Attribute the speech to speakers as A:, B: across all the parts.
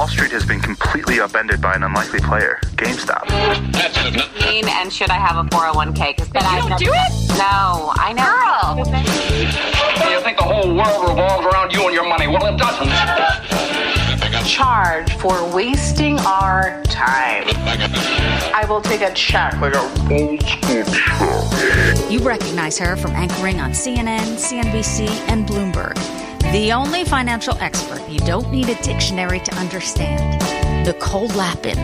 A: Wall Street has been completely upended by an unlikely player, GameStop.
B: And should I have a 401k? Because then I
C: don't do it?
B: No, I know.
D: You think the whole world revolves around you and your money. Well, it doesn't.
B: Charge for wasting our time. I will take a check.
D: Like a old school.
E: You recognize her from anchoring on CNN, CNBC, and Bloomberg. The only financial expert you don't need a dictionary to understand. Nicole Lapin.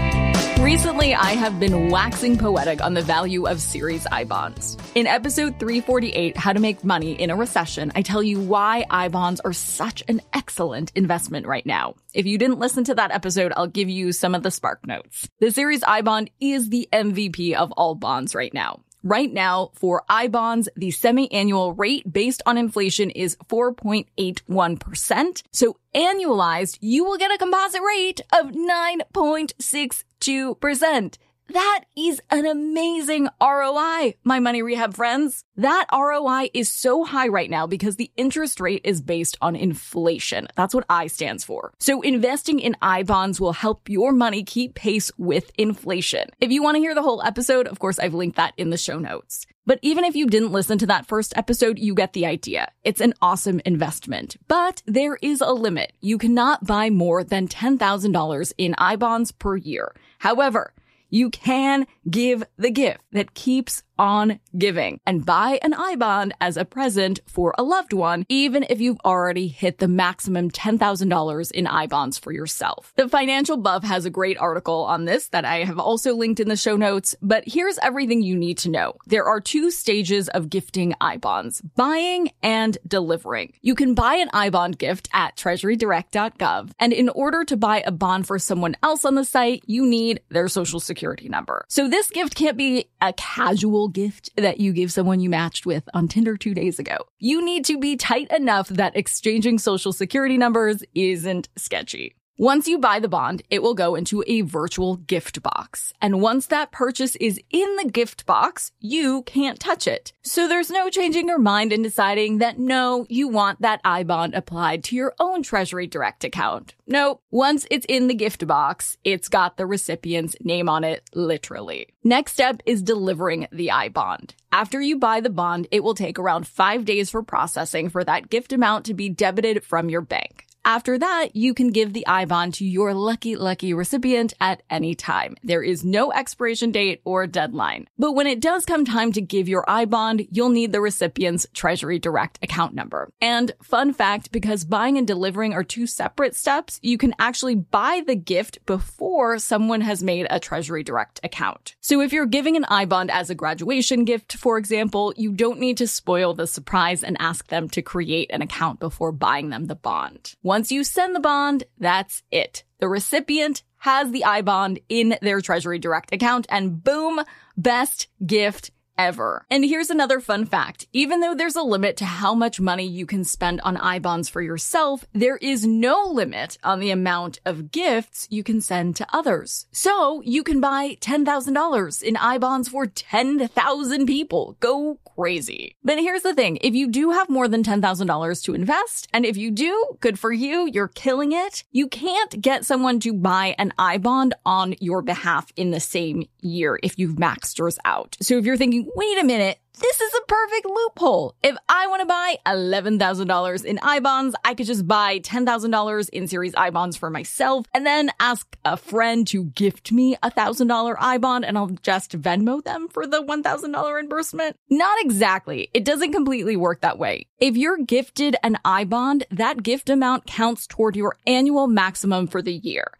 C: Recently, I have been waxing poetic on the value of Series I bonds. In episode 348, How to Make Money in a Recession, I tell you why I bonds are such an excellent investment right now. If you didn't listen to that episode, I'll give you some of the spark notes. The Series I bond is the MVP of all bonds right now. Right now, for I bonds, the semi-annual rate based on inflation is 4.81%. So annualized, you will get a composite rate of 9.62%. That is an amazing ROI, my money rehab friends. That ROI is so high right now because the interest rate is based on inflation. That's what I stands for. So investing in I bonds will help your money keep pace with inflation. If you want to hear the whole episode, of course, I've linked that in the show notes. But even if you didn't listen to that first episode, you get the idea. It's an awesome investment, but there is a limit. You cannot buy more than $10,000 in I bonds per year. However, you can give the gift that keeps on giving and buy an I bond as a present for a loved one, even if you've already hit the maximum $10,000 in I bonds for yourself. The Financial Buff has a great article on this that I have also linked in the show notes, but here's everything you need to know. There are two stages of gifting I bonds, buying and delivering. You can buy an I bond gift at treasurydirect.gov. And in order to buy a bond for someone else on the site, you need their social security number. So this gift can't be a casual gift that you give someone you matched with on Tinder two days ago. You need to be tight enough that exchanging social security numbers isn't sketchy. Once you buy the bond, it will go into a virtual gift box. And once that purchase is in the gift box, you can't touch it. So there's no changing your mind and deciding that no, you want that I bond applied to your own Treasury Direct account. No, once it's in the gift box, it's got the recipient's name on it, literally. Next step is delivering the I bond. After you buy the bond, it will take around five days for processing for that gift amount to be debited from your bank. After that, you can give the I bond to your lucky, lucky recipient at any time. There is no expiration date or deadline. But when it does come time to give your I bond, you'll need the recipient's Treasury Direct account number. And fun fact, because buying and delivering are two separate steps, you can actually buy the gift before someone has made a Treasury Direct account. So if you're giving an I bond as a graduation gift, for example, you don't need to spoil the surprise and ask them to create an account before buying them the bond. You send the bond, that's it. The recipient has the I bond in their Treasury Direct account and boom, best gift ever. And here's another fun fact. Even though there's a limit to how much money you can spend on I bonds for yourself, there is no limit on the amount of gifts you can send to others. So you can buy $10,000 in I bonds for 10,000 people. Go crazy. But here's the thing. If you do have more than $10,000 to invest, and if you do, good for you, you're killing it. You can't get someone to buy an I bond on your behalf in the same year if you've maxed yours out. So if you're thinking, wait a minute, this is a perfect loophole. If I want to buy $11,000 in I bonds, I could just buy $10,000 in Series I bonds for myself and then ask a friend to gift me a $1,000 I bond and I'll just Venmo them for the $1,000 reimbursement. Not exactly. It doesn't completely work that way. If you're gifted an I bond, that gift amount counts toward your annual maximum for the year.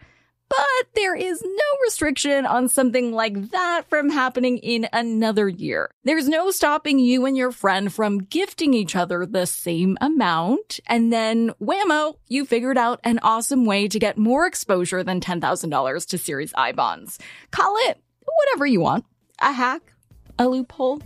C: But there is no restriction on something like that from happening in another year. There's no stopping you and your friend from gifting each other the same amount. And then whammo, you figured out an awesome way to get more exposure than $10,000 to Series I bonds. Call it whatever you want. A hack, a loophole,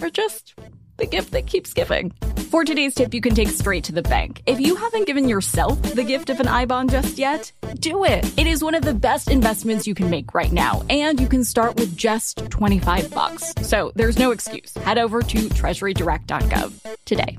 C: or just the gift that keeps giving. For today's tip, you can take straight to the bank. If you haven't given yourself the gift of an I bond just yet, do it. It is one of the best investments you can make right now, and you can start with just 25 bucks. So there's no excuse. Head over to treasurydirect.gov today.